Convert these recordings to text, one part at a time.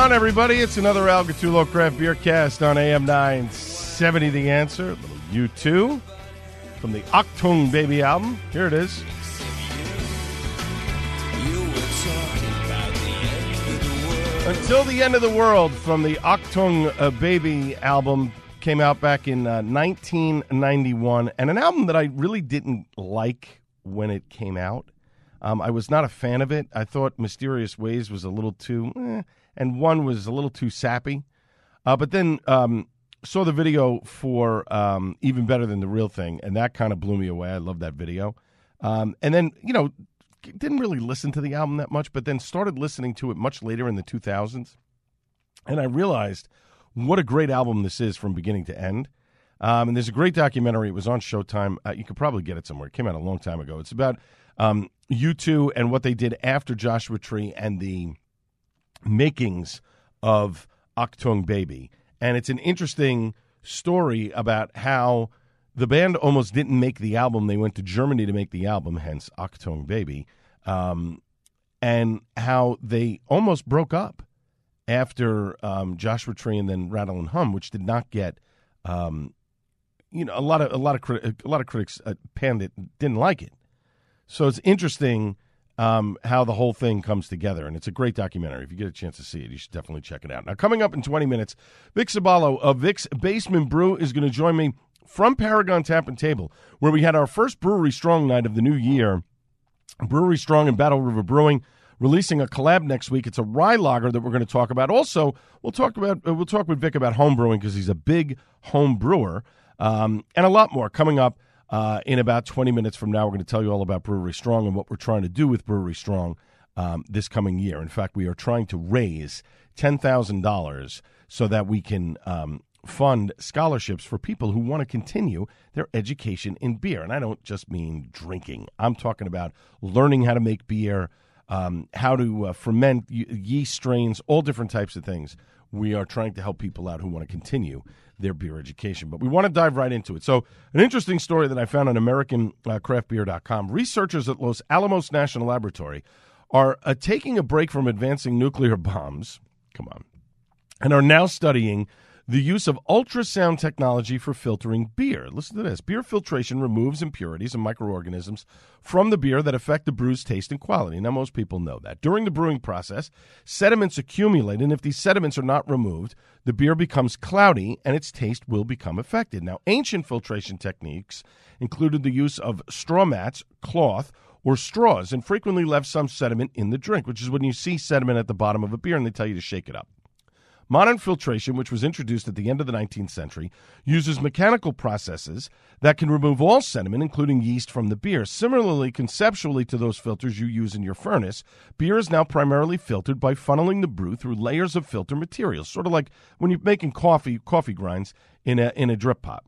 on, everybody? It's another Al Gattullo Craft Beer Cast on AM 970 The Answer. U2 from the Achtung Baby album. Here it is. Until the End of the World from the Achtung uh, Baby album came out back in uh, 1991, and an album that I really didn't like when it came out. Um, I was not a fan of it. I thought Mysterious Ways was a little too, eh, and one was a little too sappy. Uh, but then um, saw the video for um, Even Better Than the Real Thing, and that kind of blew me away. I love that video. Um, and then, you know, didn't really listen to the album that much, but then started listening to it much later in the 2000s. And I realized what a great album this is from beginning to end. Um, and there's a great documentary. It was on Showtime. Uh, you could probably get it somewhere. It came out a long time ago. It's about um, U2 and what they did after Joshua Tree and the makings of Achtung Baby. And it's an interesting story about how the band almost didn't make the album. They went to Germany to make the album, hence Achtung Baby, um, and how they almost broke up after um, Joshua Tree and then Rattle and Hum, which did not get, um, you know, a lot of a lot of criti- a lot of critics uh, panned it, didn't like it. So it's interesting um, how the whole thing comes together, and it's a great documentary. If you get a chance to see it, you should definitely check it out. Now, coming up in 20 minutes, Vic Sabalo of Vic's Basement Brew is going to join me from Paragon Tap and Table, where we had our first Brewery Strong night of the new year. Brewery Strong and Battle River Brewing releasing a collab next week. It's a rye lager that we're going to talk about. Also, we'll talk about uh, we'll talk with Vic about home brewing because he's a big home brewer, um, and a lot more coming up. Uh, in about 20 minutes from now, we're going to tell you all about Brewery Strong and what we're trying to do with Brewery Strong um, this coming year. In fact, we are trying to raise $10,000 so that we can um, fund scholarships for people who want to continue their education in beer. And I don't just mean drinking, I'm talking about learning how to make beer, um, how to uh, ferment yeast strains, all different types of things. We are trying to help people out who want to continue their beer education. But we want to dive right into it. So, an interesting story that I found on AmericanCraftBeer.com researchers at Los Alamos National Laboratory are uh, taking a break from advancing nuclear bombs. Come on. And are now studying the use of ultrasound technology for filtering beer. Listen to this beer filtration removes impurities and microorganisms from the beer that affect the brew's taste and quality. Now, most people know that. During the brewing process, sediments accumulate, and if these sediments are not removed, the beer becomes cloudy and its taste will become affected. Now, ancient filtration techniques included the use of straw mats, cloth, or straws, and frequently left some sediment in the drink, which is when you see sediment at the bottom of a beer and they tell you to shake it up. Modern filtration, which was introduced at the end of the 19th century, uses mechanical processes that can remove all sediment, including yeast, from the beer. Similarly, conceptually to those filters you use in your furnace, beer is now primarily filtered by funneling the brew through layers of filter materials, sort of like when you're making coffee, coffee grinds in a, in a drip pot.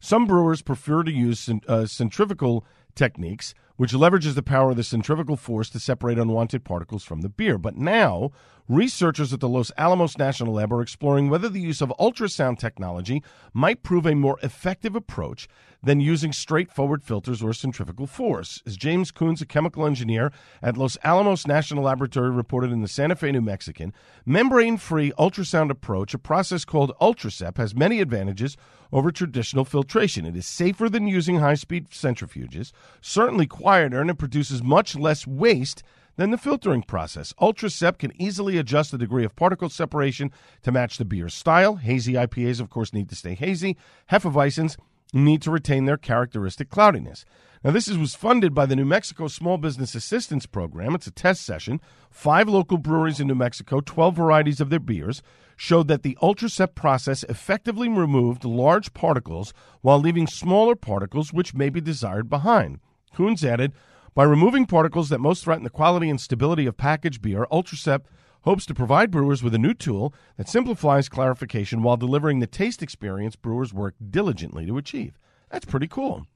Some brewers prefer to use uh, centrifugal techniques, which leverages the power of the centrifugal force to separate unwanted particles from the beer. But now, researchers at the Los Alamos National Lab are exploring whether the use of ultrasound technology might prove a more effective approach than using straightforward filters or centrifugal force. As James Coons, a chemical engineer at Los Alamos National Laboratory, reported in the Santa Fe New Mexican, membrane free ultrasound approach, a process called UltraSep, has many advantages over traditional filtration. It is safer than using high speed centrifuges, certainly quieter, and it produces much less waste than the filtering process. UltraSep can easily adjust the degree of particle separation to match the beer's style. Hazy IPAs, of course, need to stay hazy. Hefeweizens need to retain their characteristic cloudiness. Now, this is, was funded by the New Mexico Small Business Assistance Program. It's a test session. Five local breweries in New Mexico, 12 varieties of their beers, showed that the UltraSep process effectively removed large particles while leaving smaller particles which may be desired behind. Coons added, by removing particles that most threaten the quality and stability of packaged beer, UltraSep hopes to provide brewers with a new tool that simplifies clarification while delivering the taste experience brewers work diligently to achieve. That's pretty cool.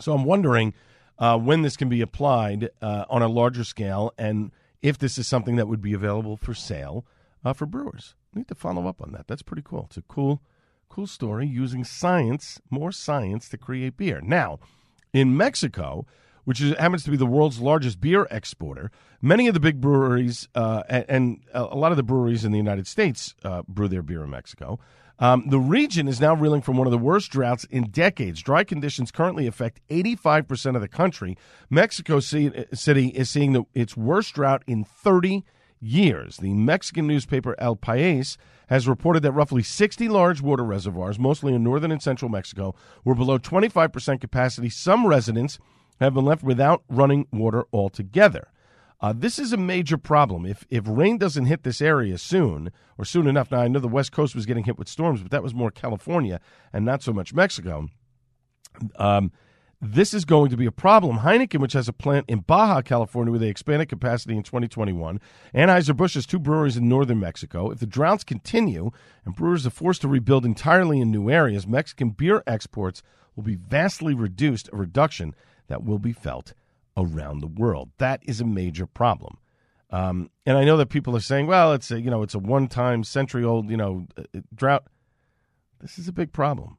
So I'm wondering uh, when this can be applied uh, on a larger scale and if this is something that would be available for sale uh, for brewers. We need to follow up on that. That's pretty cool. It's a cool, cool story using science, more science to create beer. Now, in Mexico, which is, happens to be the world's largest beer exporter, many of the big breweries uh, and, and, a lot of the breweries in the United States uh, brew their beer in Mexico. Um, the region is now reeling from one of the worst droughts in decades. Dry conditions currently affect 85% of the country. Mexico City is seeing the, its worst drought in 30 years. The Mexican newspaper El País has reported that roughly 60 large water reservoirs, mostly in northern and central Mexico, were below 25% capacity. Some residents have been left without running water altogether. Uh, this is a major problem. If if rain doesn't hit this area soon or soon enough, now I know the West Coast was getting hit with storms, but that was more California and not so much Mexico. Um, this is going to be a problem. Heineken, which has a plant in Baja California with a expanded capacity in 2021, Anheuser-Busch has two breweries in northern Mexico. If the droughts continue and brewers are forced to rebuild entirely in new areas, Mexican beer exports will be vastly reduced, a reduction that will be felt around the world. That is a major problem. Um, and I know that people are saying, well, it's a, you know, it's a one-time century-old, you know, uh, uh, drought. This is a big problem,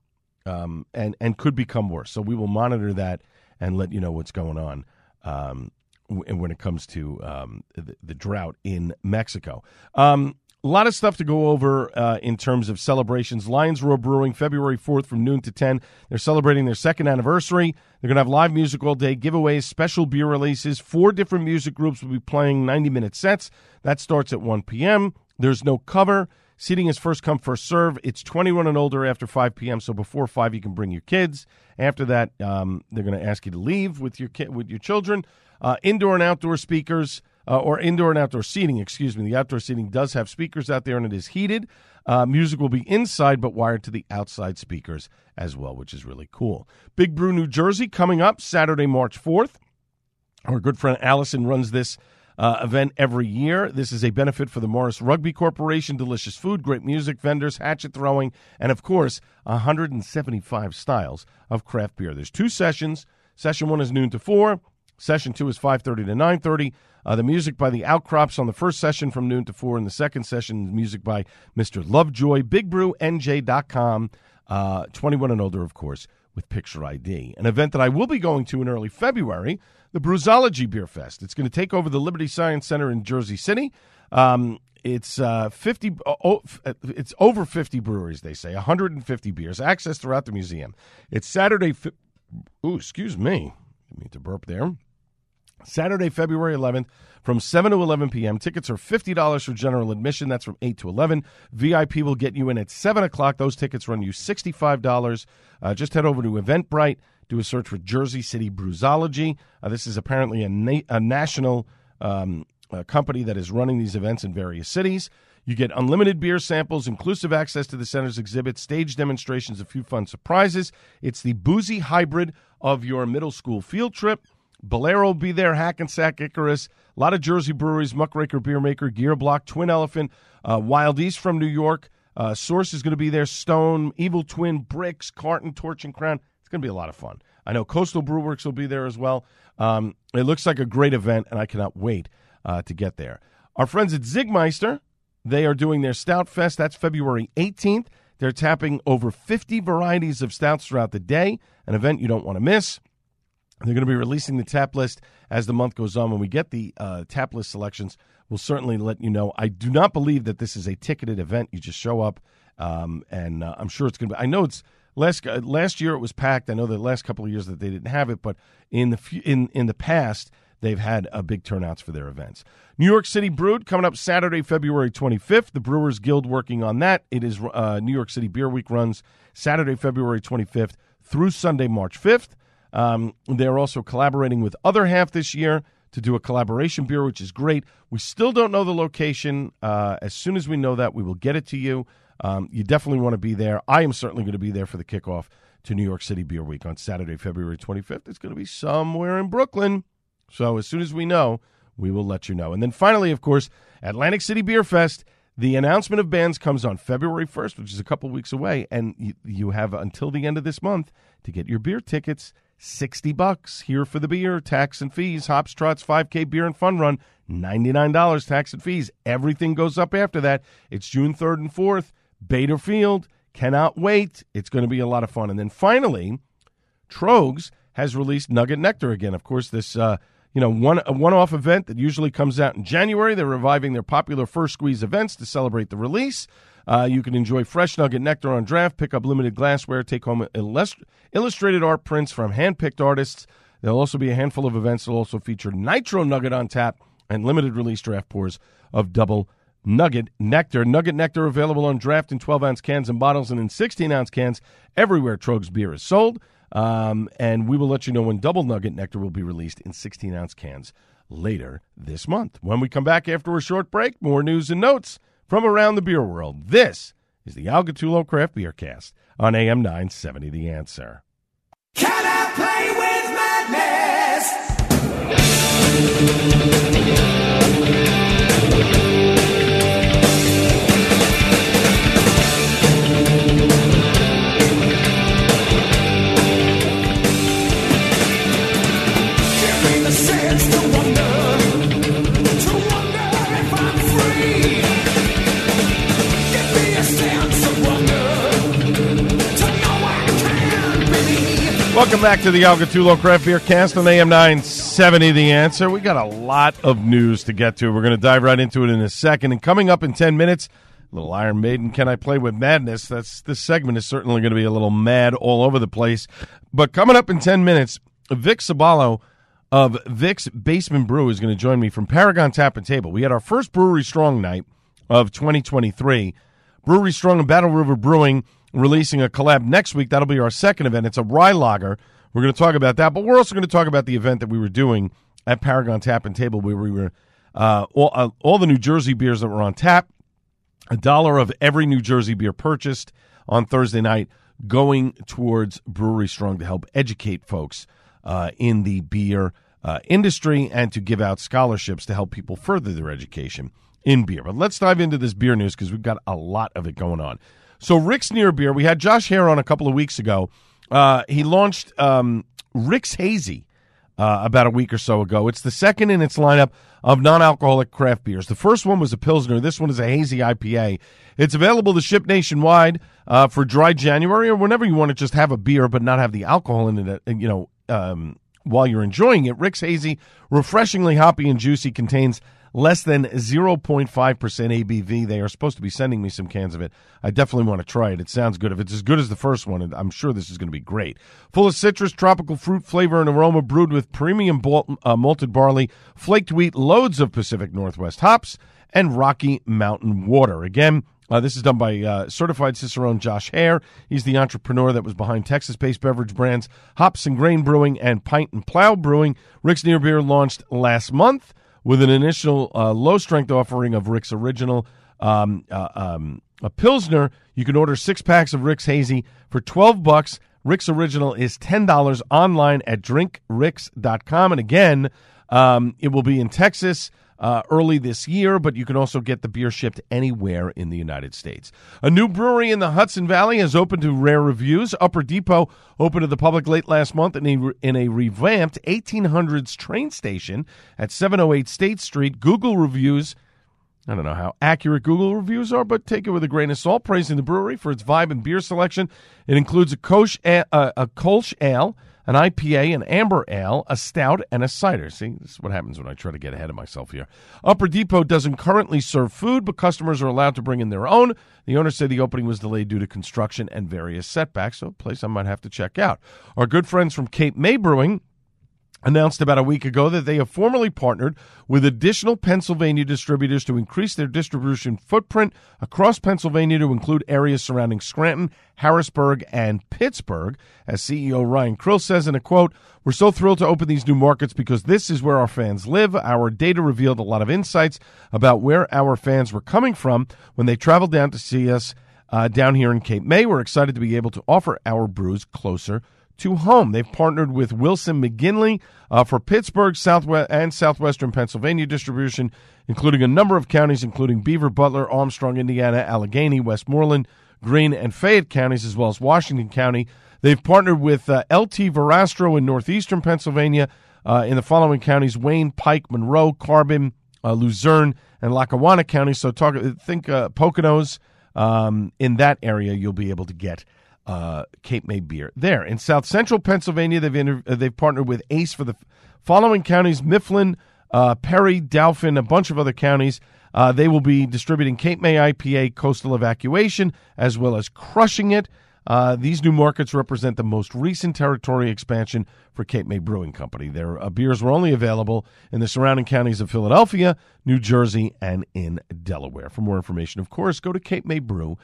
um, and and could become worse. So we will monitor that and let you know what's going on um, when it comes to um, the, the, drought in Mexico. Um, a lot of stuff to go over uh, in terms of celebrations. Lions Roar Brewing, February 4th from noon to 10. They're celebrating their second anniversary. They're going to have live music all day, giveaways, special beer releases. Four different music groups will be playing 90 minute sets. That starts at 1 p.m. There's no cover. Seating is first come, first serve. It's 21 and older after 5 p.m. So before 5, you can bring your kids. After that, um, they're going to ask you to leave with your, ki- with your children. Uh, indoor and outdoor speakers uh, or indoor and outdoor seating, excuse me. The outdoor seating does have speakers out there and it is heated. Uh, music will be inside but wired to the outside speakers as well, which is really cool. Big Brew New Jersey coming up Saturday, March 4th. Our good friend Allison runs this uh, event every year. This is a benefit for the Morris Rugby Corporation. Delicious food, great music, vendors, hatchet throwing, and of course, 175 styles of craft beer. There's two sessions. Session one is noon to four. Session two is 5:30 to 9:30. Uh, the music by the Outcrops on the first session from noon to four. In the second session, music by Mr. Lovejoy. BigBrewNJ.com. Uh, 21 and older, of course, with Picture ID. An event that I will be going to in early February, the Brewsology Beer Fest. It's going to take over the Liberty Science Center in Jersey City. Um, it's uh, 50 oh, it's over 50 breweries they say 150 beers access throughout the museum it's saturday fi- Ooh, excuse me I mean to burp there Saturday, February 11th from 7 to 11 p.m. Tickets are $50 for general admission. That's from 8 to 11. VIP will get you in at 7 o'clock. Those tickets run you $65. Uh, just head over to Eventbrite, do a search for Jersey City Brewsology. Uh, this is apparently a, na- a national um, company that is running these events in various cities. You get unlimited beer samples, inclusive access to the center's exhibits, stage demonstrations, a few fun surprises. It's the boozy hybrid of your middle school field trip. Bolero will be there, Hackensack, Icarus, a lot of Jersey breweries, Muckraker Beer Maker, Gear Block, Twin Elephant, uh, Wild East from New York. Uh, Source is going to be there, Stone, Evil Twin, Bricks, Carton, Torch and Crown. It's going to be a lot of fun. I know Coastal Brewworks will be there as well. Um, it looks like a great event, and I cannot wait uh, to get there. Our friends at Zigmeister, they are doing their Stout Fest. That's February 18th. They're tapping over 50 varieties of stouts throughout the day, an event you don't want to miss. They're going to be releasing the tap list as the month goes on. When we get the uh, tap list selections, we'll certainly let you know. I do not believe that this is a ticketed event. You just show up, um, and uh, I'm sure it's going to be. I know it's last uh, last year it was packed. I know the last couple of years that they didn't have it, but in the in in the past they've had a big turnouts for their events. New York City Brewed coming up Saturday, February 25th. The Brewers Guild working on that. It is uh, New York City Beer Week runs Saturday, February 25th through Sunday, March 5th. Um, they're also collaborating with Other Half this year to do a collaboration beer, which is great. We still don't know the location. Uh, as soon as we know that, we will get it to you. Um, you definitely want to be there. I am certainly going to be there for the kickoff to New York City Beer Week on Saturday, February 25th. It's going to be somewhere in Brooklyn. So as soon as we know, we will let you know. And then finally, of course, Atlantic City Beer Fest. The announcement of bands comes on February 1st, which is a couple weeks away, and you, you have until the end of this month to get your beer tickets. 60 bucks here for the beer, tax and fees, Hops Trots 5K beer and fun run, $99 tax and fees. Everything goes up after that. It's June 3rd and 4th. Bader Field. Cannot wait. It's going to be a lot of fun. And then finally, Tröegs has released Nugget Nectar again. Of course, this uh, you know one a one-off event that usually comes out in January. They're reviving their popular first squeeze events to celebrate the release. Uh, you can enjoy fresh Nugget Nectar on draft, pick up limited glassware, take home illustrated art prints from hand-picked artists. There'll also be a handful of events that will also feature Nitro Nugget on tap and limited release draft pours of double Nugget Nectar. Nugget Nectar available on draft in 12 ounce cans and bottles and in 16 ounce cans everywhere Tröegs beer is sold. Um, and we will let you know when Double Nugget Nectar will be released in 16 ounce cans later this month. When we come back after a short break, more news and notes from around the beer world. This is the Al Gattullo Craft Beer Cast on AM 970 The Answer. Can I play with madness? Welcome back to the Al Gattullo Craft Beer Cast on AM 970 The Answer. We got a lot of news to get to. We're going to dive right into it in a second. And coming up in 10 minutes, little Iron Maiden, Can I Play with Madness? That's This segment is certainly going to be a little mad all over the place. But coming up in 10 minutes, Vic Sabalo of Vic's Basement Brew is going to join me from Paragon Tap and Table. We had our first Brewery Strong night of 2023. Brewery Strong and Battle River Brewing – releasing a collab next week. That'll be our second event. It's a rye lager. We're going to talk about that, but we're also going to talk about the event that we were doing at Paragon Tap and Table, where we were uh, all, uh, all the New Jersey beers that were on tap. A dollar of every New Jersey beer purchased on Thursday night going towards Brewery Strong to help educate folks uh, in the beer uh, industry and to give out scholarships to help people further their education in beer. But let's dive into this beer news because we've got a lot of it going on. So Rick's Near Beer, we had Josh Hare on a couple of weeks ago. Uh, he launched um, Rick's Hazy uh, about a week or so ago. It's the second in its lineup of non-alcoholic craft beers. The first one was a Pilsner. This one is a hazy IPA. It's available to ship nationwide uh, for dry January or whenever you want to just have a beer but not have the alcohol in it. Uh, you know, um, while you're enjoying it. Rick's Hazy, refreshingly hoppy and juicy, contains less than 0.5% ABV. They are supposed to be sending me some cans of it. I definitely want to try it. It sounds good. If it's as good as the first one, I'm sure this is going to be great. Full of citrus, tropical fruit flavor, and aroma, brewed with premium uh, malted barley, flaked wheat, loads of Pacific Northwest hops, and Rocky Mountain water. Again, uh, this is done by uh, certified Cicerone Josh Hare. He's the entrepreneur that was behind Texas based beverage brands Hops and Grain Brewing and Pint and Plow Brewing. Rick's Near Beer launched last month with an initial uh, low strength offering of Rick's Original. Um, uh, um, a Pilsner, you can order six packs of Rick's Hazy for 12 bucks. Rick's Original is $10 online at drinkricks.com. And again, um, it will be in Texas, uh, early this year, but you can also get the beer shipped anywhere in the United States. A new brewery in the Hudson Valley has opened to rare reviews. Upper Depot opened to the public late last month in a, in a revamped 1800s train station at 708 State Street. Google reviews. I don't know how accurate Google reviews are, but take it with a grain of salt. Praising the brewery for its vibe and beer selection. It includes a Kolsch, a, a Kolsch ale, an IPA, an amber ale, a stout, and a cider. See, this is what happens when I try to get ahead of myself here. Upper Depot doesn't currently serve food, but customers are allowed to bring in their own. The owners say the opening was delayed due to construction and various setbacks, so a place I might have to check out. Our good friends from Cape May Brewing announced about a week ago that they have formally partnered with additional Pennsylvania distributors to increase their distribution footprint across Pennsylvania to include areas surrounding Scranton, Harrisburg, and Pittsburgh. As CEO Ryan Krill says in a quote, We're so thrilled to open these new markets because this is where our fans live. Our data revealed a lot of insights about where our fans were coming from when they traveled down to see us uh, down here in Cape May. We're excited to be able to offer our brews closer to home. They've partnered with Wilson McGinley uh, for Pittsburgh, Southwest, and Southwestern Pennsylvania distribution, including a number of counties, including Beaver, Butler, Armstrong, Indiana, Allegheny, Westmoreland, Greene, and Fayette counties, as well as Washington County. They've partnered with uh, LT Verastro in northeastern Pennsylvania uh, in the following counties Wayne, Pike, Monroe, Carbon, uh, Luzerne, and Lackawanna counties. So talk, think uh, Poconos um, in that area, you'll be able to get uh, Cape May beer there. In South Central Pennsylvania, they've inter- uh, they've partnered with Ace for the following counties: Mifflin, uh, Perry, Dauphin, a bunch of other counties. Uh, they will be distributing Cape May IPA Coastal Evacuation as well as Crushing It. Uh, these new markets represent the most recent territory expansion for Cape May Brewing Company. Their uh, beers were only available in the surrounding counties of Philadelphia, New Jersey, and in Delaware. For more information, of course, go to Cape May Brew,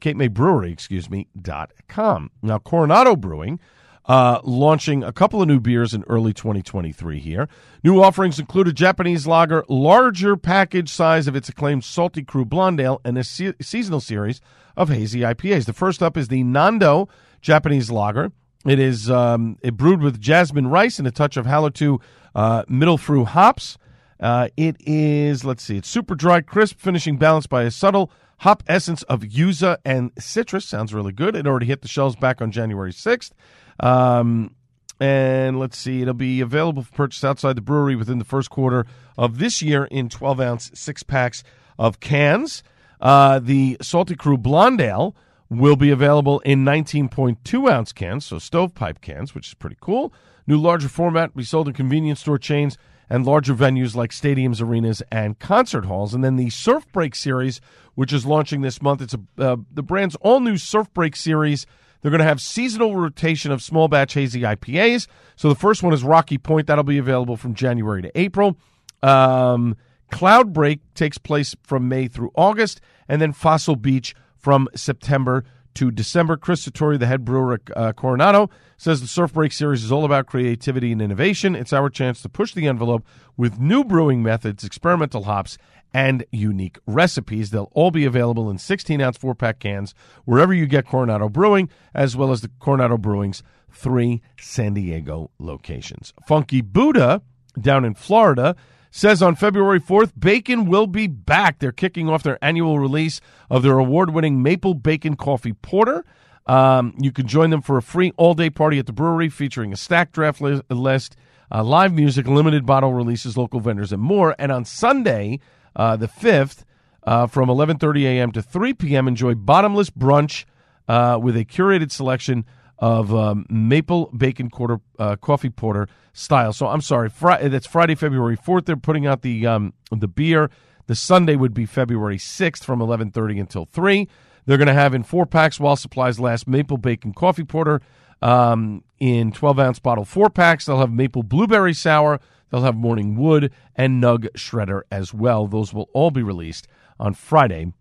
Cape May Brewery, excuse me, dot com. Now, Coronado Brewing. Uh, launching a couple of new beers in early 2023 here. New offerings include a Japanese lager, larger package size of its acclaimed Salty Crew Blonde Ale, and a se- seasonal series of hazy IPAs. The first up is the Nando Japanese Lager. It is um, it brewed with jasmine rice and a touch of Hallertau uh, Mittelfrüh hops. Uh, it is, let's see, it's super dry, crisp, finishing balanced by a subtle hop essence of yuzu and citrus. Sounds really good. It already hit the shelves back on January 6th. Um, and let's see, it'll be available for purchase outside the brewery within the first quarter of this year in 12 ounce six packs of cans. Uh, the Salty Crew Blonde Ale will be available in 19.2 ounce cans, so stovepipe cans, which is pretty cool. New larger format will be sold in convenience store chains and larger venues like stadiums, arenas, and concert halls. And then the Surf Break series, which is launching this month. It's a, uh, the brand's all new Surf Break series. They're going to have seasonal rotation of small batch hazy IPAs. So the first one is Rocky Point. That'll be available from January to April. Um, Cloud Break takes place from May through August, and then Fossil Beach from September to December. Chris Satori, the head brewer at uh, Coronado, says the Surf Break series is all about creativity and innovation. It's our chance to push the envelope with new brewing methods, experimental hops, and unique recipes. They'll all be available in 16 ounce four pack cans wherever you get Coronado Brewing, as well as the Coronado Brewing's three San Diego locations. Funky Buddha down in Florida says on February 4th, Bacon will be back. They're kicking off their annual release of their award winning Maple Bacon Coffee Porter. Um, you can join them for a free all day party at the brewery featuring a stack draft li- list, uh, live music, limited bottle releases, local vendors, and more. And on Sunday, uh, the 5th, uh, from 11:30 a.m. to 3 p.m. Enjoy bottomless brunch uh, with a curated selection of um, maple bacon quarter uh, coffee porter style. So I'm sorry, Friday, that's Friday, February 4th. They're putting out the um, the beer. The Sunday would be February 6th from 11:30 until 3. They're going to have in four packs while supplies last maple bacon coffee porter um, in 12 ounce bottle four packs. They'll have maple blueberry sour. They'll have morning wood and nug shredder as well. Those will all be released on Friday,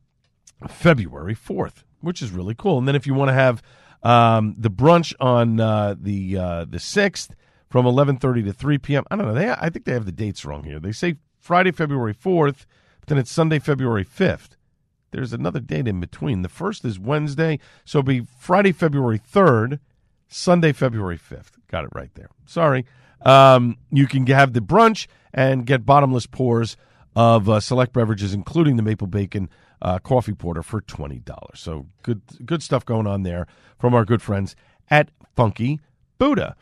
February 4th, which is really cool. And then if you want to have um, the brunch on uh, the uh, the 6th from 11:30 to 3 p.m. I don't know. They I think they have the dates wrong here. They say Friday, February 4th, but then it's Sunday, February 5th. There's another date in between. The first is Wednesday, so it'll be Friday, February 3rd, Sunday, February 5th. Got it right there. Sorry. Um, you can have the brunch and get bottomless pours of uh, select beverages, including the maple bacon uh, coffee porter for twenty dollars. So good, good stuff going on there from our good friends at Funky Buddha.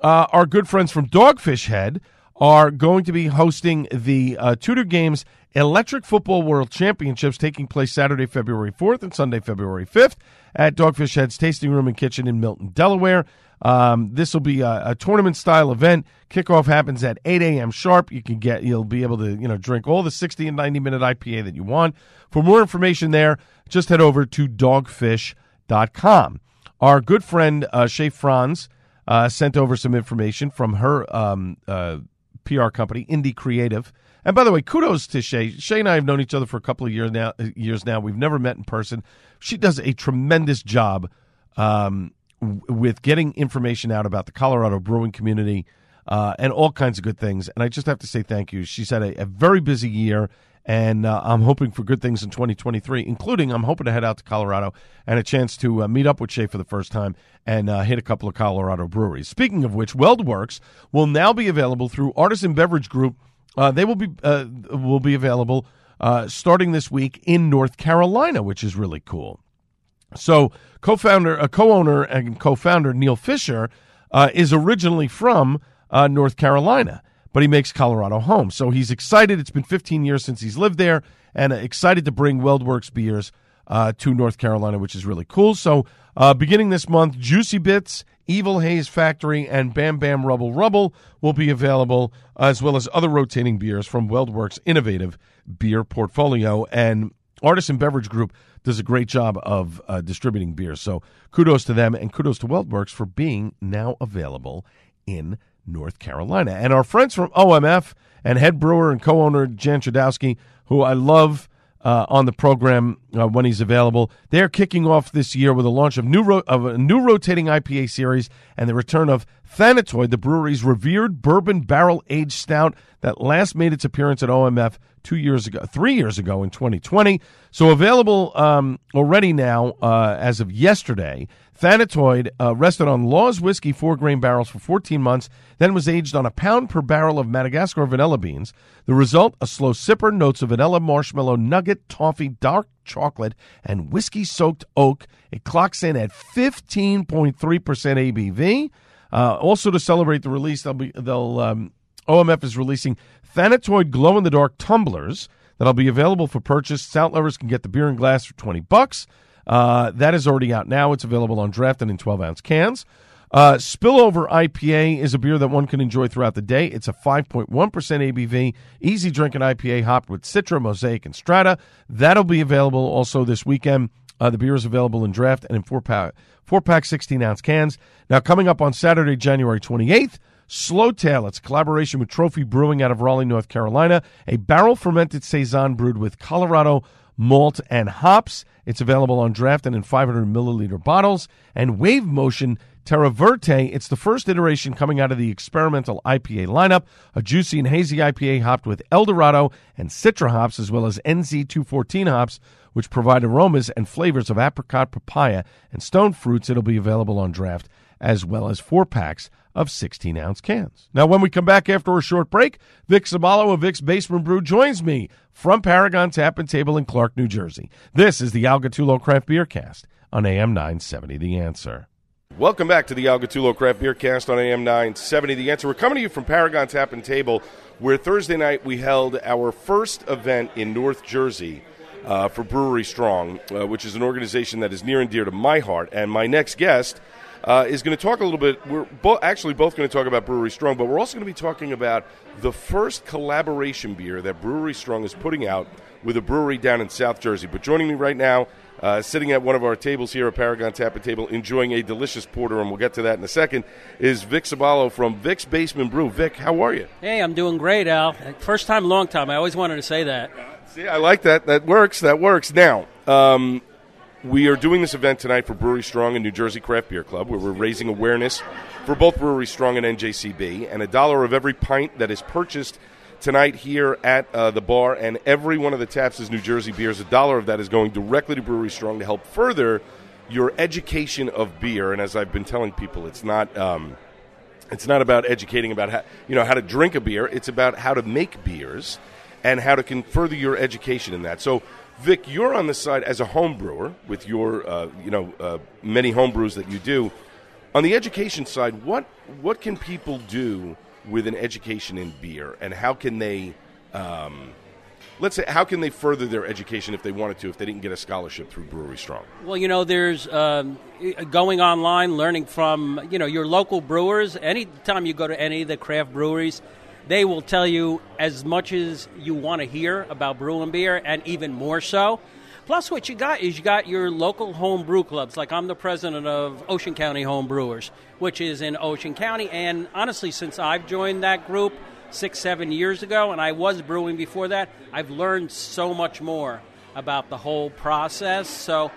Uh, our good friends from Dogfish Head are going to be hosting the uh, Tudor Games Electric Football World Championships taking place Saturday, February 4th and Sunday, February 5th at Dogfish Head's Tasting Room and Kitchen in Milton, Delaware. Um, this will be a, a tournament style event. Kickoff happens at 8 a.m. sharp. You can get, you'll be able to, you know, drink all the 60 and 90 minute IPA that you want. For more information there, just head over to dogfish.com. Our good friend uh, Shay Franz uh, sent over some information from her um, uh, PR company, Indie Creative. And by the way, kudos to Shay. Shay and I have known each other for a couple of years now. Years now, we've never met in person. She does a tremendous job um, with getting information out about the Colorado brewing community uh, and all kinds of good things. And I just have to say thank you. She's had a, a very busy year, and uh, I'm hoping for good things in 2023, including I'm hoping to head out to Colorado and a chance to uh, meet up with Shay for the first time and uh, hit a couple of Colorado breweries. Speaking of which, WeldWorks will now be available through Artisan Beverage Group. Uh, they will be uh, will be available uh, starting this week in North Carolina, which is really cool. So, co-founder, a co-owner, and co-founder Neil Fisher uh, is originally from uh, North Carolina, but he makes Colorado home. So he's excited. It's been 15 years since he's lived there, and uh, excited to bring WeldWorks beers uh, to North Carolina, which is really cool. So, uh, beginning this month, Juicy Bits, Evil Haze Factory, and Bam Bam Rubble Rubble will be available, as well as other rotating beers from WeldWorks' innovative beer portfolio. And Artisan Beverage Group does a great job of uh, distributing beer. So kudos to them and kudos to WeldWorks for being now available in North Carolina. And our friends from OMF and head brewer and co-owner Jan Chudowski, who I love uh, on the program uh, when he's available. They're kicking off this year with a launch of new ro- of a new rotating IPA series and the return of Thanatoid, the brewery's revered bourbon barrel aged stout that last made its appearance at OMF two years ago, three years ago in 2020. So available um, already now uh, as of yesterday. Thanatoid uh, rested on Law's whiskey four grain barrels for 14 months, then was aged on a pound per barrel of Madagascar vanilla beans. The result, a slow sipper, notes of vanilla, marshmallow, nugget, toffee, dark chocolate, and whiskey soaked oak. It clocks in at 15.3% ABV. Uh, also, to celebrate the release, they'll be they'll um, OMF is releasing Thanatoid glow in the dark tumblers that'll be available for purchase. Stout lovers can get the beer and glass for 20 bucks. Uh, that is already out now. It's available on draft and in 12 ounce cans. Uh, Spillover IPA is a beer that one can enjoy throughout the day. It's a 5.1% ABV, easy drinking IPA hopped with Citra, Mosaic, and Strata. That'll be available also this weekend. Uh, the beer is available in draft and in four pack, four pack, 16 ounce cans. Now, coming up on Saturday, January 28th, Slowtail. It's a collaboration with Trophy Brewing out of Raleigh, North Carolina. A barrel fermented Saison brewed with Colorado malt and hops. It's available on draft and in 500 milliliter bottles. And Wave Motion Terra Verte. It's the first iteration coming out of the experimental IPA lineup. A juicy and hazy IPA hopped with Eldorado and Citra hops, as well as NZ214 hops, which provide aromas and flavors of apricot, papaya, and stone fruits. It'll be available on draft, as well as four packs of 16 ounce cans. Now, when we come back after a short break, Vic Sabalo of Vic's Basement Brew joins me from Paragon Tap and Table in Clark, New Jersey. This is the Al Gattullo Craft Beer Cast on AM 970 The Answer. Welcome back to the Al Gattullo Craft Beer Cast on AM 970 The Answer. We're coming to you from Paragon Tap and Table, where Thursday night we held our first event in North Jersey. Uh, for Brewery Strong, uh, which is an organization that is near and dear to my heart. And my next guest uh, is going to talk a little bit. We're bo- actually both going to talk about Brewery Strong, but we're also going to be talking about the first collaboration beer that Brewery Strong is putting out with a brewery down in South Jersey. But joining me right now, uh, sitting at one of our tables here at Paragon Tap and Table, enjoying a delicious porter, and we'll get to that in a second, is Vic Sabalo from Vic's Basement Brew. Vic, how are you? Hey, I'm doing great, Al. First time, long time. I always wanted to say that. See, I like that. That works. That works. Now, um, we are doing this event tonight for Brewery Strong and New Jersey Craft Beer Club, where we're raising awareness for both Brewery Strong and NJCB. And a dollar of every pint that is purchased tonight here at uh, the bar, and every one of the taps is New Jersey beers. A dollar of that is going directly to Brewery Strong to help further your education of beer. And as I've been telling people, it's not. Um, it's not about educating about how you know how to drink a beer. It's about how to make beers and how to further your education in that. So, Vic, you're on the side as a home brewer with your, uh, you know, uh, many home brews that you do. On the education side, what what can people do with an education in beer, and how can they, um, let's say, how can they further their education if they wanted to, if they didn't get a scholarship through Brewery Strong? Well, you know, there's um, going online, learning from you know your local brewers. Anytime you go to any of the craft breweries, they will tell you as much as you want to hear about brewing beer, and even more so. Plus, what you got is you got your local home brew clubs. Like I'm the president of Ocean County Home Brewers, which is in Ocean County. And honestly, since I've joined that group six, seven years ago, and I was brewing before that, I've learned so much more about the whole process. So,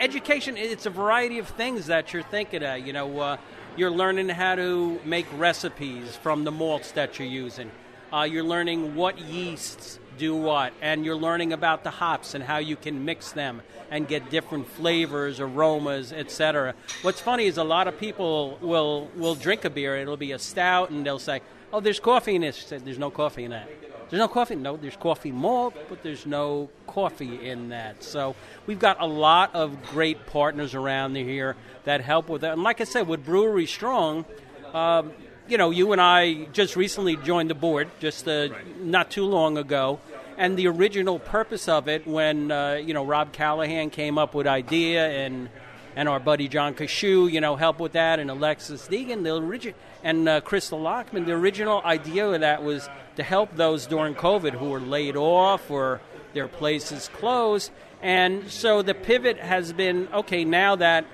education, it's a variety of things that you're thinking of. You know, uh, you're learning how to make recipes from the malts that you're using. Uh, you're learning what yeasts do what, and you're learning about the hops and how you can mix them and get different flavors, aromas, etc. What's funny is a lot of people will will drink a beer. It'll be a stout, and they'll say, "Oh, there's coffee in this." "There's no coffee in that." There's no coffee. No, there's coffee malt, but there's no coffee in that. So we've got a lot of great partners around here that help with that. And like I said, with Brewery Strong. Um, you know, you and I just recently joined the board, just uh, right. not too long ago, and the original purpose of it, when uh, you know Rob Callahan came up with idea and and our buddy John Kashu, you know, helped with that, and Alexis Deegan, the origin and uh, Crystal Lockman, the original idea of that was to help those during COVID who were laid off or their places closed, and so the pivot has been okay now that.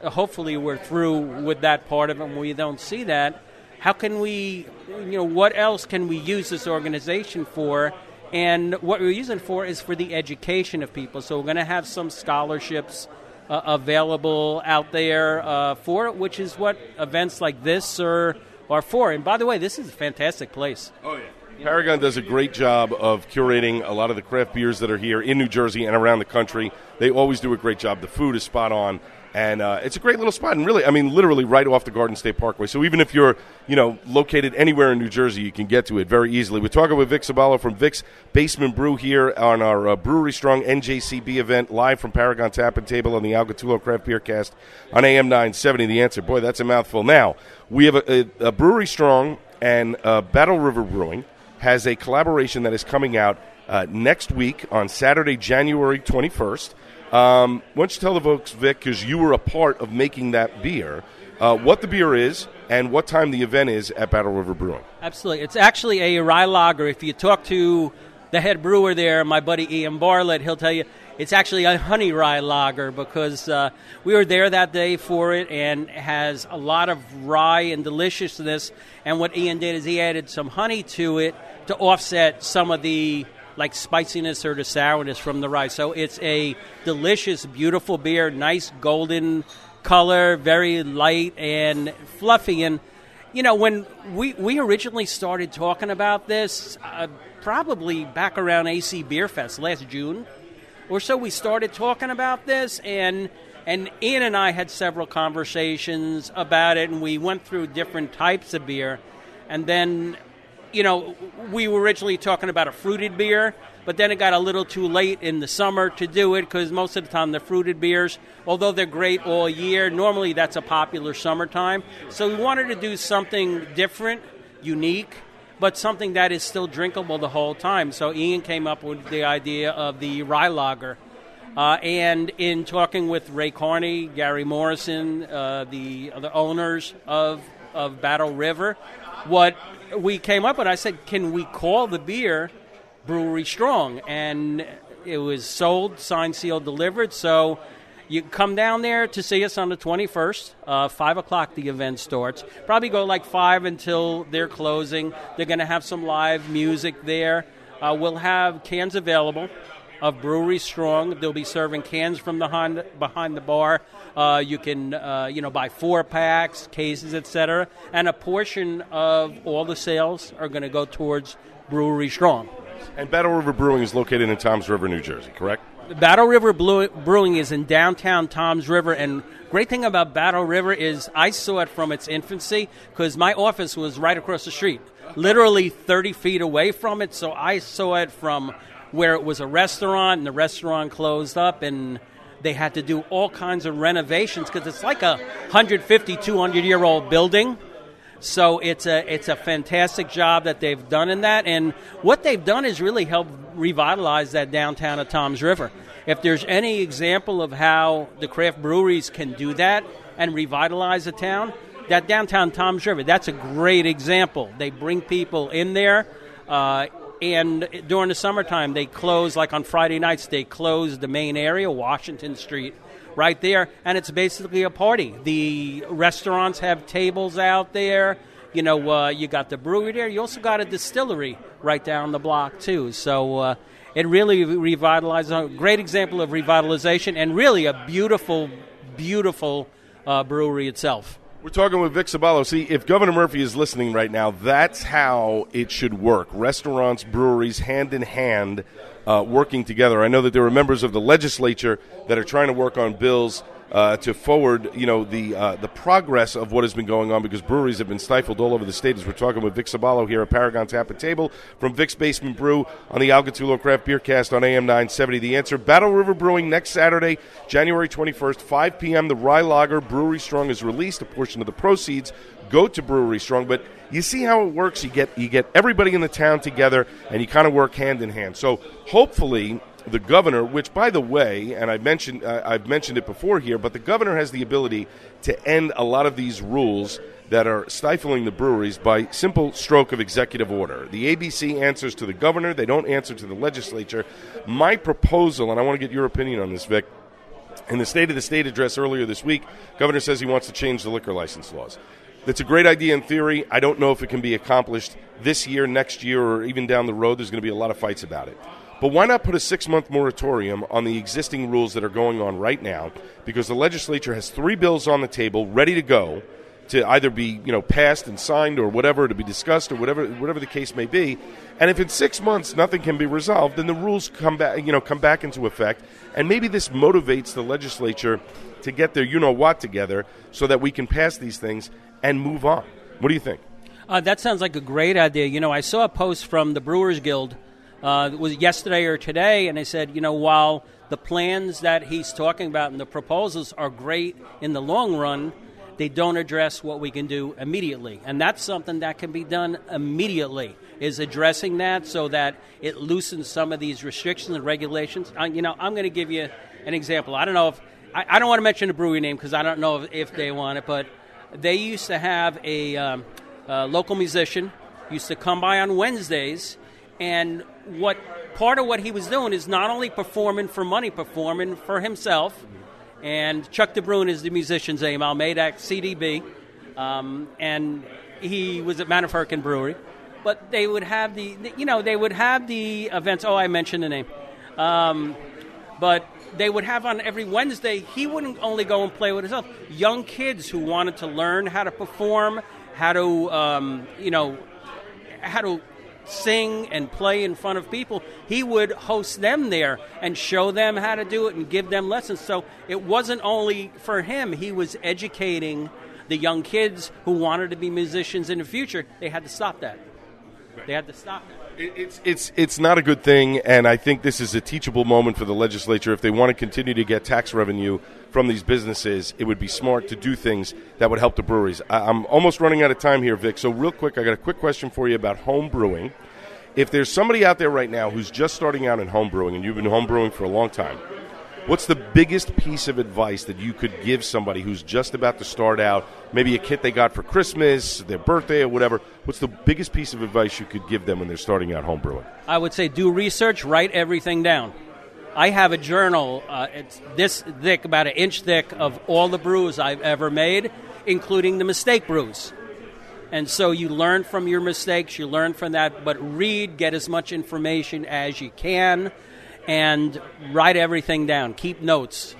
Hopefully, we're through with that part of it. and we don't see that how can we, you know, what else can we use this organization for? And what we're using for is for the education of people. So we're going to have some scholarships uh, available out there uh, for it, which is what events like this are, are for. And by the way, this is a fantastic place. Oh, yeah. Paragon does a great job of curating a lot of the craft beers that are here in New Jersey and around the country. They always do a great job. The food is spot on and uh, it's a great little spot and really i mean literally right off the garden state parkway. So even if you're you know located anywhere in new jersey you can get to it very easily. We're talking with vic Sabalo from vic's basement brew here on our uh, brewery strong njcb event live from paragon tap and table on the al gattullo craft beer cast on am 970 the answer boy that's a mouthful. Now we have a, a, a brewery strong and uh, battle river brewing has a collaboration that is coming out uh, next week on saturday january 21st um, why don't you tell the folks, Vic, because you were a part of making that beer, uh, what the beer is and what time the event is at Battle River Brewing? Absolutely. It's actually a rye lager. If you talk to the head brewer there, my buddy Ian Bartlett, he'll tell you it's actually a honey rye lager because uh, we were there that day for it and has a lot of rye and deliciousness. And what Ian did is he added some honey to it to offset some of the like spiciness or the sourness from the rice. So it's a delicious, beautiful beer, nice golden color, very light and fluffy. And you know, when we we originally started talking about this, uh, probably back around AC Beer Fest last June or so, we started talking about this and. And Ian and I had several conversations about it, and we went through different types of beer. And then you know, we were originally talking about a fruited beer, but then it got a little too late in the summer to do it because most of the time the fruited beers, although they're great all year, normally that's a popular summertime. So we wanted to do something different, unique, but something that is still drinkable the whole time. So Ian came up with the idea of the rye lager. Uh, and in talking with Ray Carney, Gary Morrison, uh, the, the owners of, of Battle River, what we came up and I said, can we call the beer Brewery Strong? And it was sold, signed, sealed, delivered. So you come down there to see us on the 21st. Uh, 5 o'clock the event starts. Probably go like 5 until they're closing. They're going to have some live music there. Uh, we'll have cans available of Brewery Strong. They'll be serving cans from behind, behind the bar. Uh, you can, uh, you know, buy four packs, cases, etc. And a portion of all the sales are going to go towards Brewery Strong. And Battle River Brewing is located in Toms River, New Jersey, correct? Battle River Brewing is in downtown Tom's River, and great thing about Battle River is I saw it from its infancy because my office was right across the street, literally 30 feet away from it. So I saw it from where it was a restaurant, and the restaurant closed up, and they had to do all kinds of renovations because it's like a 150, 200 year old building. So it's a it's a fantastic job that they've done in that, and what they've done is really helped revitalize that downtown of Tom's River. If there's any example of how the craft breweries can do that and revitalize a town, that downtown Tom's River, that's a great example. They bring people in there. Uh, and during the summertime, they close, like on Friday nights, they close the main area, Washington Street, right there, and it's basically a party. The restaurants have tables out there. You know, uh, you got the brewery there. You also got a distillery right down the block too. So uh, it really revitalized. A great example of revitalization, and really a beautiful, beautiful uh, brewery itself. We're talking with Vic Sabalo. See, if Governor Murphy is listening right now, that's how it should work. Restaurants, breweries, hand in hand, uh, working together. I know that there are members of the legislature that are trying to work on bills uh, to forward, you know, the uh, the progress of what has been going on because breweries have been stifled all over the state. As we're talking with Vic Sabalo here at Paragon Tap and Table from Vic's Basement Brew on the Al Gattullo Craft Beer Cast on AM 970. The answer: Battle River Brewing next Saturday, January 21st, 5 p.m. The Rye Lager Brewery Strong is released. A portion of the proceeds go to Brewery Strong, but you see how it works. You get you get everybody in the town together, and you kind of work hand in hand. So hopefully the governor, which by the way, and I mentioned uh, I've mentioned it before here, but the governor has the ability to end a lot of these rules that are stifling the breweries by simple stroke of executive order. The ABC answers to the governor; they don't answer to the legislature. My proposal, and I want to get your opinion on this, Vic. In the State of the State address earlier this week, governor says he wants to change the liquor license laws. That's a great idea in theory. I don't know if it can be accomplished this year, next year, or even down the road. There's going to be a lot of fights about it. But why not put a six month moratorium on the existing rules that are going on right now? Because the legislature has three bills on the table ready to go to either be you know passed and signed or whatever to be discussed or whatever whatever the case may be. And if in six months nothing can be resolved, then the rules come back you know come back into effect, and maybe this motivates the legislature to get their you know what together so that we can pass these things and move on. What do you think? Uh, that sounds like a great idea. You know, I saw a post from the Brewers Guild. Uh, was yesterday or today, and they said, you know, while the plans that he's talking about and the proposals are great in the long run, they don't address what we can do immediately. And that's something that can be done immediately, is addressing that so that it loosens some of these restrictions and regulations. Uh, you know, I'm going to give you an example. I don't know if, I, I don't want to mention the brewery name because I don't know if, if, they want it, but they used to have a, um, a local musician used to come by on Wednesdays and what part of what he was doing is not only performing for money, performing for himself. And Chuck DeBrune is the musician's name. Almeida CDB, um, and he was at ManaFirkin Brewery. But they would have the, you know, they would have the events. Oh, I mentioned the name. Um, but they would have on every Wednesday. He wouldn't only go and play with himself. Young kids who wanted to learn how to perform, how to, um, you know, how to sing and play in front of people, he would host them there and show them how to do it and give them lessons. So it wasn't only for him, he was educating the young kids who wanted to be musicians in the future. They had to stop that. They had to stop that. It's it's it's not a good thing, and I think this is a teachable moment for the legislature. If they want to continue to get tax revenue from these businesses, it would be smart to do things that would help the breweries. I, am almost running out of time here, Vic. So real quick, I got a quick question for you about home brewing. If there's somebody out there right now who's just starting out in home brewing, and you've been home brewing for a long time, What's the biggest piece of advice that you could give somebody who's just about to start out? Maybe a kit they got for Christmas, their birthday, or whatever. What's the biggest piece of advice you could give them when they're starting out homebrewing? I would say do research, write everything down. I have a journal. Uh, it's this thick, about an inch thick, of all the brews I've ever made, including the mistake brews. And so you learn from your mistakes, you learn from that, but read, get as much information as you can and write everything down. Keep notes.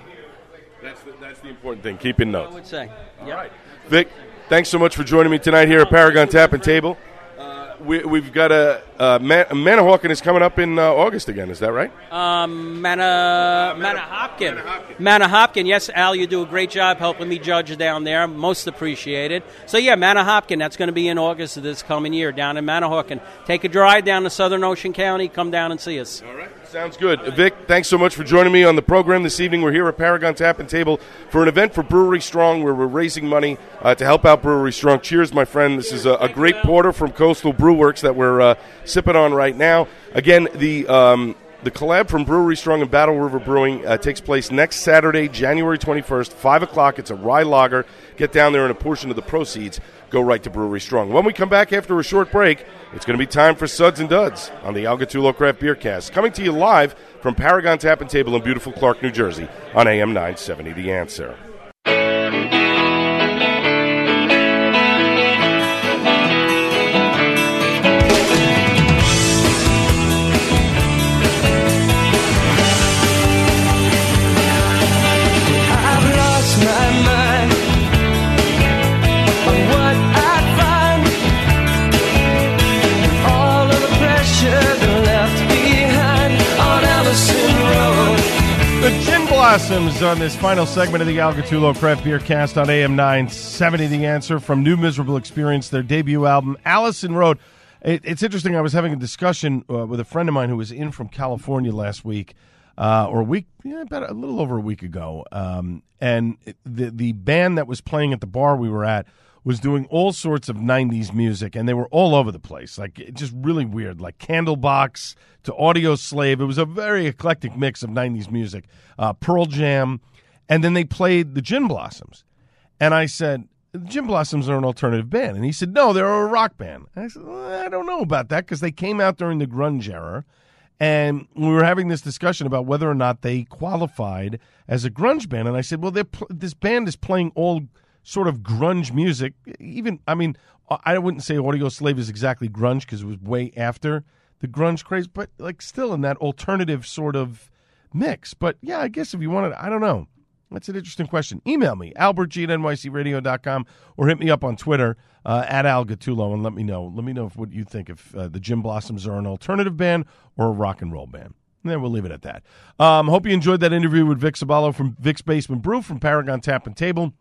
That's the, that's the important thing. Keeping notes. I would say. All right, Vic. Thanks so much for joining me tonight here at Paragon Tap and Table. Uh, we, we've got a uh, Man- Manahawkin is coming up in uh, August again. Is that right? Um, Mana, Manahopkin. Manahopkin. Yes, Al, you do a great job helping me judge down there. Most appreciated. So, yeah, Manahopkin, that's going to be in August of this coming year down in Manahawkin. Take a drive down to Southern Ocean County. Come down and see us. All right. Sounds good. Vic, thanks so much for joining me on the program this evening. We're here at Paragon Tap and Table for an event for Brewery Strong where we're raising money uh, to help out Brewery Strong. Cheers, my friend. This is a, a great porter from Coastal Brew Works that we're uh, sipping on right now. Again, the. Um, the collab from Brewery Strong and Battle River Brewing uh, takes place next Saturday, January 21st, 5 o'clock. It's a rye lager. Get down there, and a portion of the proceeds go right to Brewery Strong. When we come back after a short break, it's going to be time for Suds and Duds on the Al Gattullo Craft Beer Cast. Coming to you live from Paragon Tap and Table in beautiful Clark, New Jersey on AM 970 The Answer. Blossoms on this final segment of the Al Gattullo Craft Beer Cast on AM 970. The answer from New Miserable Experience, their debut album, Allison Road. It, it's interesting. I was having a discussion uh, with a friend of mine who was in from California last week, uh, or a week, yeah, about a little over a week ago. Um, and the the band that was playing at the bar we were at was doing all sorts of 90s music and they were all over the place. Like just really weird. Like candlebox to audio slave. It was a very eclectic mix of 90s music uh, pearl jam and then they played the gin blossoms. And i said the gin blossoms are an alternative band. And he said no they're a rock band. And i said well, i don't know about that because they came out during the grunge era and we were having this discussion about whether or not they qualified as a grunge band. And I said, well, pl- this band is playing all sort of grunge music. Even, I mean, I wouldn't say Audio Slave is exactly grunge because it was way after the grunge craze, but like still in that alternative sort of mix. But yeah, I guess if you wanted, I don't know. That's an interesting question. Email me, albertg at nycradio.com, or hit me up on Twitter uh, at Al Gattullo and let me know. Let me know if, what you think if uh, the Gin Blossoms are an alternative band or a rock and roll band. And then we'll leave it at that. Um, hope you enjoyed that interview with Vic Sabalo from Vic's Basement Brew from Paragon Tap and Table.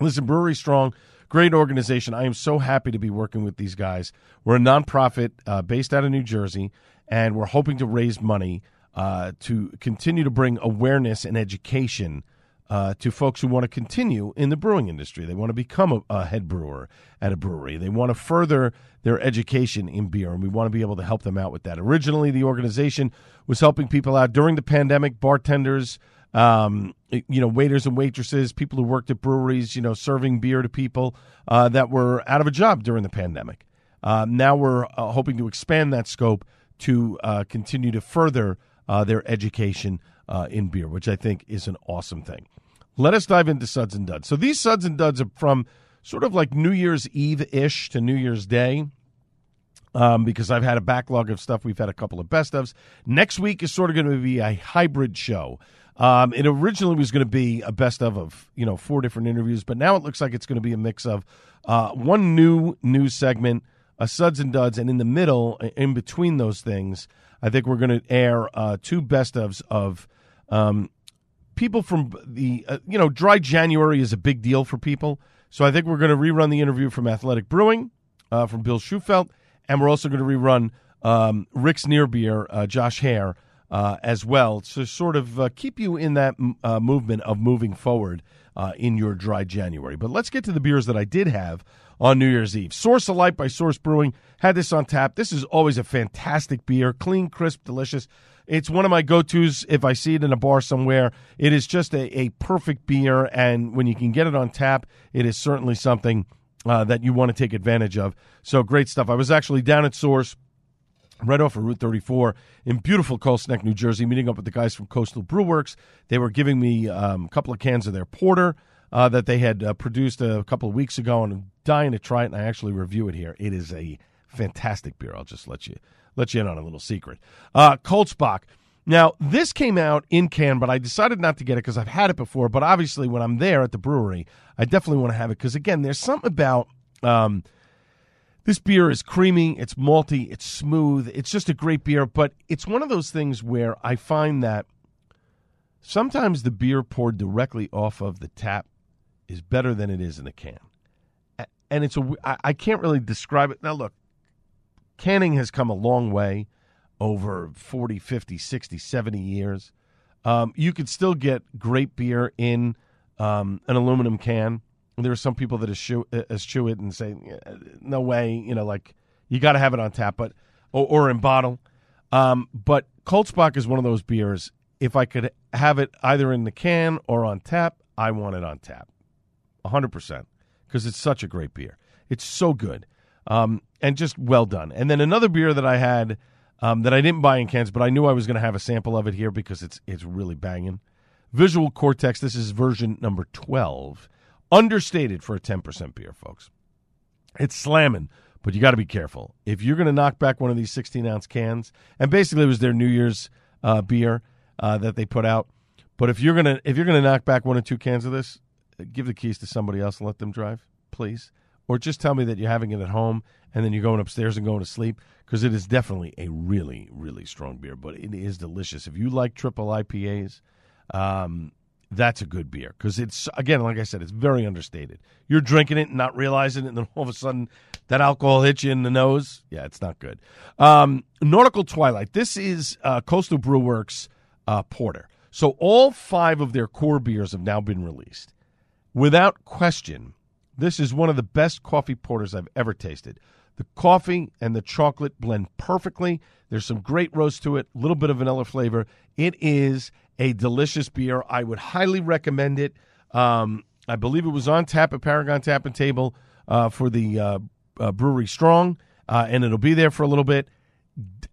Listen, Brewery Strong, great organization. I am so happy to be working with these guys. We're a nonprofit uh, based out of New Jersey, and we're hoping to raise money uh, to continue to bring awareness and education uh, to folks who want to continue in the brewing industry. They want to become a, a head brewer at a brewery. They want to further their education in beer, and we want to be able to help them out with that. Originally, the organization was helping people out during the pandemic, bartenders, um, you know, waiters and waitresses, people who worked at breweries, you know, serving beer to people uh, that were out of a job during the pandemic. Uh, now we're uh, hoping to expand that scope to uh, continue to further uh, their education uh, in beer, which I think is an awesome thing. Let us dive into Suds and Duds. So these Suds and Duds are from sort of like New Year's Eve ish to New Year's Day um, because I've had a backlog of stuff. We've had a couple of best ofs. Next week is sort of going to be a hybrid show. Um, it originally was going to be a best of of you know four different interviews, but now it looks like it's going to be a mix of uh, one new news segment, a suds and duds, and in the middle, in between those things, I think we're going to air uh, two best ofs of um, people from the uh, you know dry January is a big deal for people, so I think we're going to rerun the interview from Athletic Brewing uh, from Bill Shufelt, and we're also going to rerun um, Rick's Near Beer, uh, Josh Hare, uh, as well to sort of uh, keep you in that uh, movement of moving forward uh, in your dry January. But let's get to the beers that I did have on New Year's Eve. Source of Light by Source Brewing had this on tap. This is always a fantastic beer, clean, crisp, delicious. It's one of my go tos if I see it in a bar somewhere. It is just a, a perfect beer, and when you can get it on tap, it is certainly something uh, that you want to take advantage of. So great stuff. I was actually down at Source right off of Route 34 in beautiful Colts Neck, New Jersey, meeting up with the guys from Coastal Brew Works. They were giving me um, a couple of cans of their porter uh, that they had uh, produced a couple of weeks ago, and I'm dying to try it, and I actually review it here. It is a fantastic beer. I'll just let you let you in on a little secret. Uh, Coltsbach. Now, this came out in can, but I decided not to get it because I've had it before. But obviously, when I'm there at the brewery, I definitely want to have it because, again, there's something about um, This beer is creamy, it's malty, it's smooth. It's just a great beer, but it's one of those things where I find that sometimes the beer poured directly off of the tap is better than it is in a can. And it's a I can't really describe it. Now look, canning has come a long way over 40, 50, 60, 70 years. Um, you could still get great beer in um, an aluminum can. There are some people that eschew, eschew it and say, no way, you know, like you got to have it on tap, but or, or in bottle. Um, but Koltzbach is one of those beers. If I could have it either in the can or on tap, I want it on tap, hundred percent, because it's such a great beer. It's so good, um, and just well done. And then another beer that I had um, that I didn't buy in cans, but I knew I was going to have a sample of it here because it's it's really banging. Visual Cortex. This is version number twelve, understated for a ten percent beer, folks. It's slamming, but you got to be careful. If you're going to knock back one of these 16 ounce cans, and basically it was their New Year's uh, beer uh, that they put out. But if you're gonna if you're gonna knock back one or two cans of this, give the keys to somebody else and let them drive, please. Or just tell me that you're having it at home and then you're going upstairs and going to sleep because it is definitely a really really strong beer, but it is delicious. If you like triple IPAs, um, that's a good beer because it's again, like I said, it's very understated. You're drinking it and not realizing it, and then all of a sudden that alcohol hits you in the nose. Yeah, it's not good. Um, Nautical Twilight. This is uh, Coastal Brew Works uh, porter. So all five of their core beers have now been released. Without question, this is one of the best coffee porters I've ever tasted. The coffee and the chocolate blend perfectly. There's some great roast to it, a little bit of vanilla flavor. It is a delicious beer. I would highly recommend it. Um, I believe it was on tap at Paragon Tap and Table uh, for the uh, uh, Brewery Strong, uh, and it'll be there for a little bit.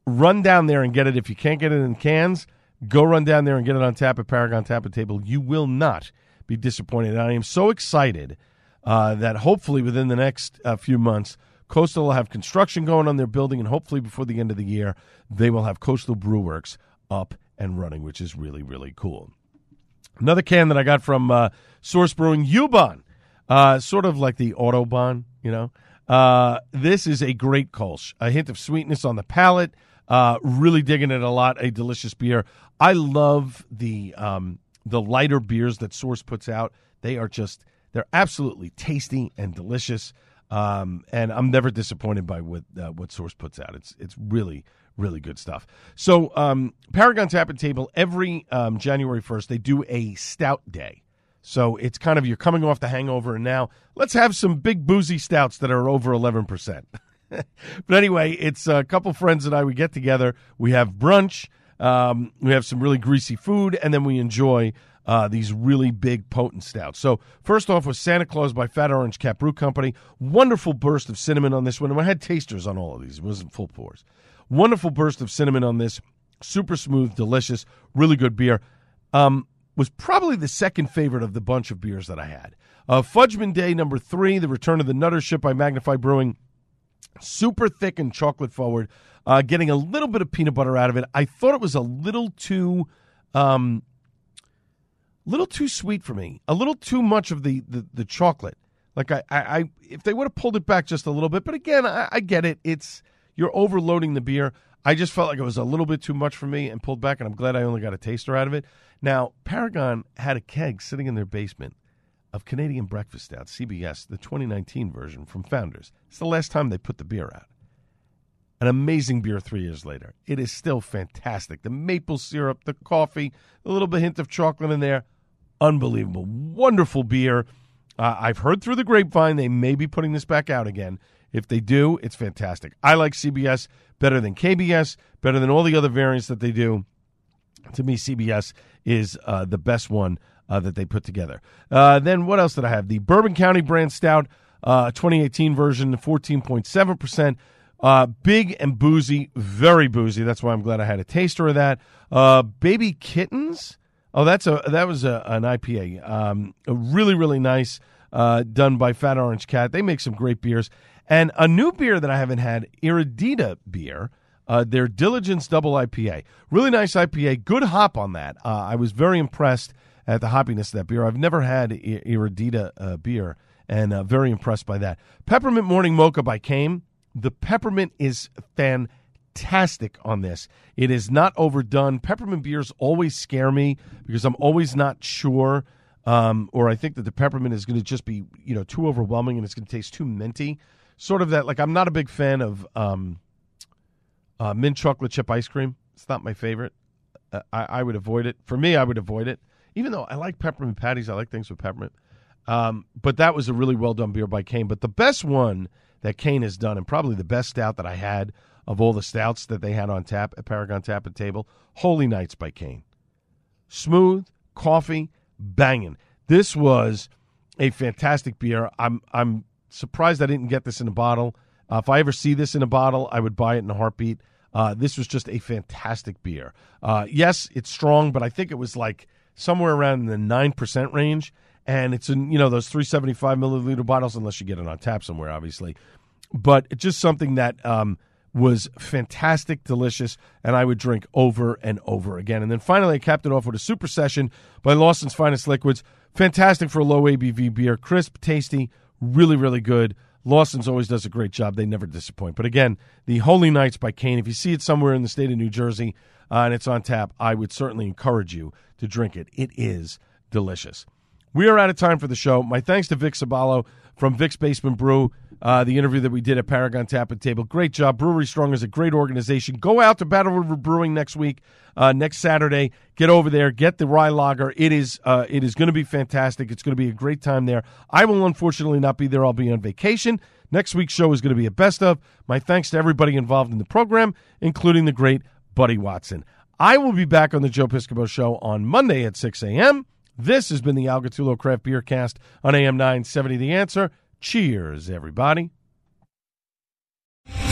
Run down there and get it. If you can't get it in cans, go run down there and get it on tap at Paragon Tap and Table. You will not be disappointed. And I am so excited uh, that hopefully within the next uh, few months, Coastal will have construction going on their building, and hopefully before the end of the year, they will have Coastal Brew Works up and running, which is really, really cool. Another can that I got from uh, Source Brewing, Ubon, uh, sort of like the Autobahn, you know. Uh, this is a great Kolsch, a hint of sweetness on the palate. Uh, really digging it a lot. A delicious beer. I love the um, the lighter beers that Source puts out. They are just they're absolutely tasty and delicious. Um, and I'm never disappointed by what uh, what Source puts out. It's it's really really good stuff. So um, Paragon Tap and Table every um, January 1st they do a stout day. So it's kind of you're coming off the hangover, and now let's have some big boozy stouts that are over 11 percent. but anyway, it's a couple friends and I. We get together. We have brunch. Um, we have some really greasy food, and then we enjoy uh, these really big, potent stouts. So first off was Santa Claus by Fat Orange Cat Brew Company. Wonderful burst of cinnamon on this one. And I had tasters on all of these. It wasn't full pours. Wonderful burst of cinnamon on this. Super smooth, delicious, really good beer. Um, was probably the second favorite of the bunch of beers that I had. Uh, Fudgeman Day number three, The Return of the Nutter Ship by Magnify Brewing super thick and chocolate forward, uh, getting a little bit of peanut butter out of it. I thought it was a little too, um, little too sweet for me. A little too much of the the, the chocolate. Like I, I, I, if they would have pulled it back just a little bit, but again, I, I get it. It's you're overloading the beer. I just felt like it was a little bit too much for me and pulled back, and I'm glad I only got a taster out of it. Now, Paragon had a keg sitting in their basement of Canadian Breakfast Stout, CBS, the 2019 version from Founders. It's the last time they put the beer out. An amazing beer three years later. It is still fantastic. The maple syrup, the coffee, a little bit hint of chocolate in there. Unbelievable. Wonderful beer. Uh, I've heard through the grapevine they may be putting this back out again. If they do, it's fantastic. I like CBS better than KBS, better than all the other variants that they do. To me, CBS is uh, the best one uh, that they put together. Uh, then what else did I have? The Bourbon County Brand Stout, uh, 2018 version, 14.7%. Uh, big and boozy, very boozy. That's why I'm glad I had a taster of that. Uh, Baby Kittens. Oh, that's a that was a, an IPA. Um, really really nice, uh, done by Fat Orange Cat. They make some great beers. And a new beer that I haven't had, Iridita beer. Uh, their Diligence Double IPA. Really nice IPA. Good hop on that. Uh, I was very impressed at the hoppiness of that beer. I've never had I- Iridita uh, beer, and uh, very impressed by that. Peppermint Morning Mocha by Kane. The peppermint is fantastic on this. It is not overdone. Peppermint beers always scare me because I'm always not sure, um, or I think that the peppermint is going to just be you know too overwhelming and it's going to taste too minty. Sort of that. Like I'm not a big fan of um, uh, mint chocolate chip ice cream. It's not my favorite. Uh, I, I would avoid it. For me, I would avoid it. Even though I like peppermint patties, I like things with peppermint. Um, but that was a really well done beer by Kane. But the best one that Kane has done, and probably the best stout that I had of all the stouts that they had on tap at Paragon Tap and Table, Holy Nights by Kane. Smooth, coffee, banging. This was a fantastic beer. I'm I'm surprised I didn't get this in a bottle. Uh, if I ever see this in a bottle, I would buy it in a heartbeat. Uh, this was just a fantastic beer. Uh, yes, it's strong, but I think it was like somewhere around the nine percent range, and it's in you know those three seventy five milliliter bottles, unless you get it on tap somewhere, obviously. But just something that um, was fantastic, delicious, and I would drink over and over again. And then finally, I capped it off with a super session by Lawson's Finest Liquids. Fantastic for a low ABV beer, crisp, tasty, really, really good. Lawson's always does a great job. They never disappoint. But again, the Holy Nights by Kane, if you see it somewhere in the state of New Jersey uh, and it's on tap, I would certainly encourage you to drink it. It is delicious. We are out of time for the show. My thanks to Vic Sabalo from Vic's Basement Brew, uh, the interview that we did at Paragon Tap and Table. Great job. Brewery Strong is a great organization. Go out to Battle River Brewing next week, uh, next Saturday. Get over there. Get the rye lager. It is uh, it is going to be fantastic. It's going to be a great time there. I will unfortunately not be there. I'll be on vacation. Next week's show is going to be a best of. My thanks to everybody involved in the program, including the great Buddy Watson. I will be back on the Joe Piscopo Show on Monday at 6 a.m. This has been the Al Gattullo Craft Beer Cast on AM 970 The Answer. Cheers, everybody.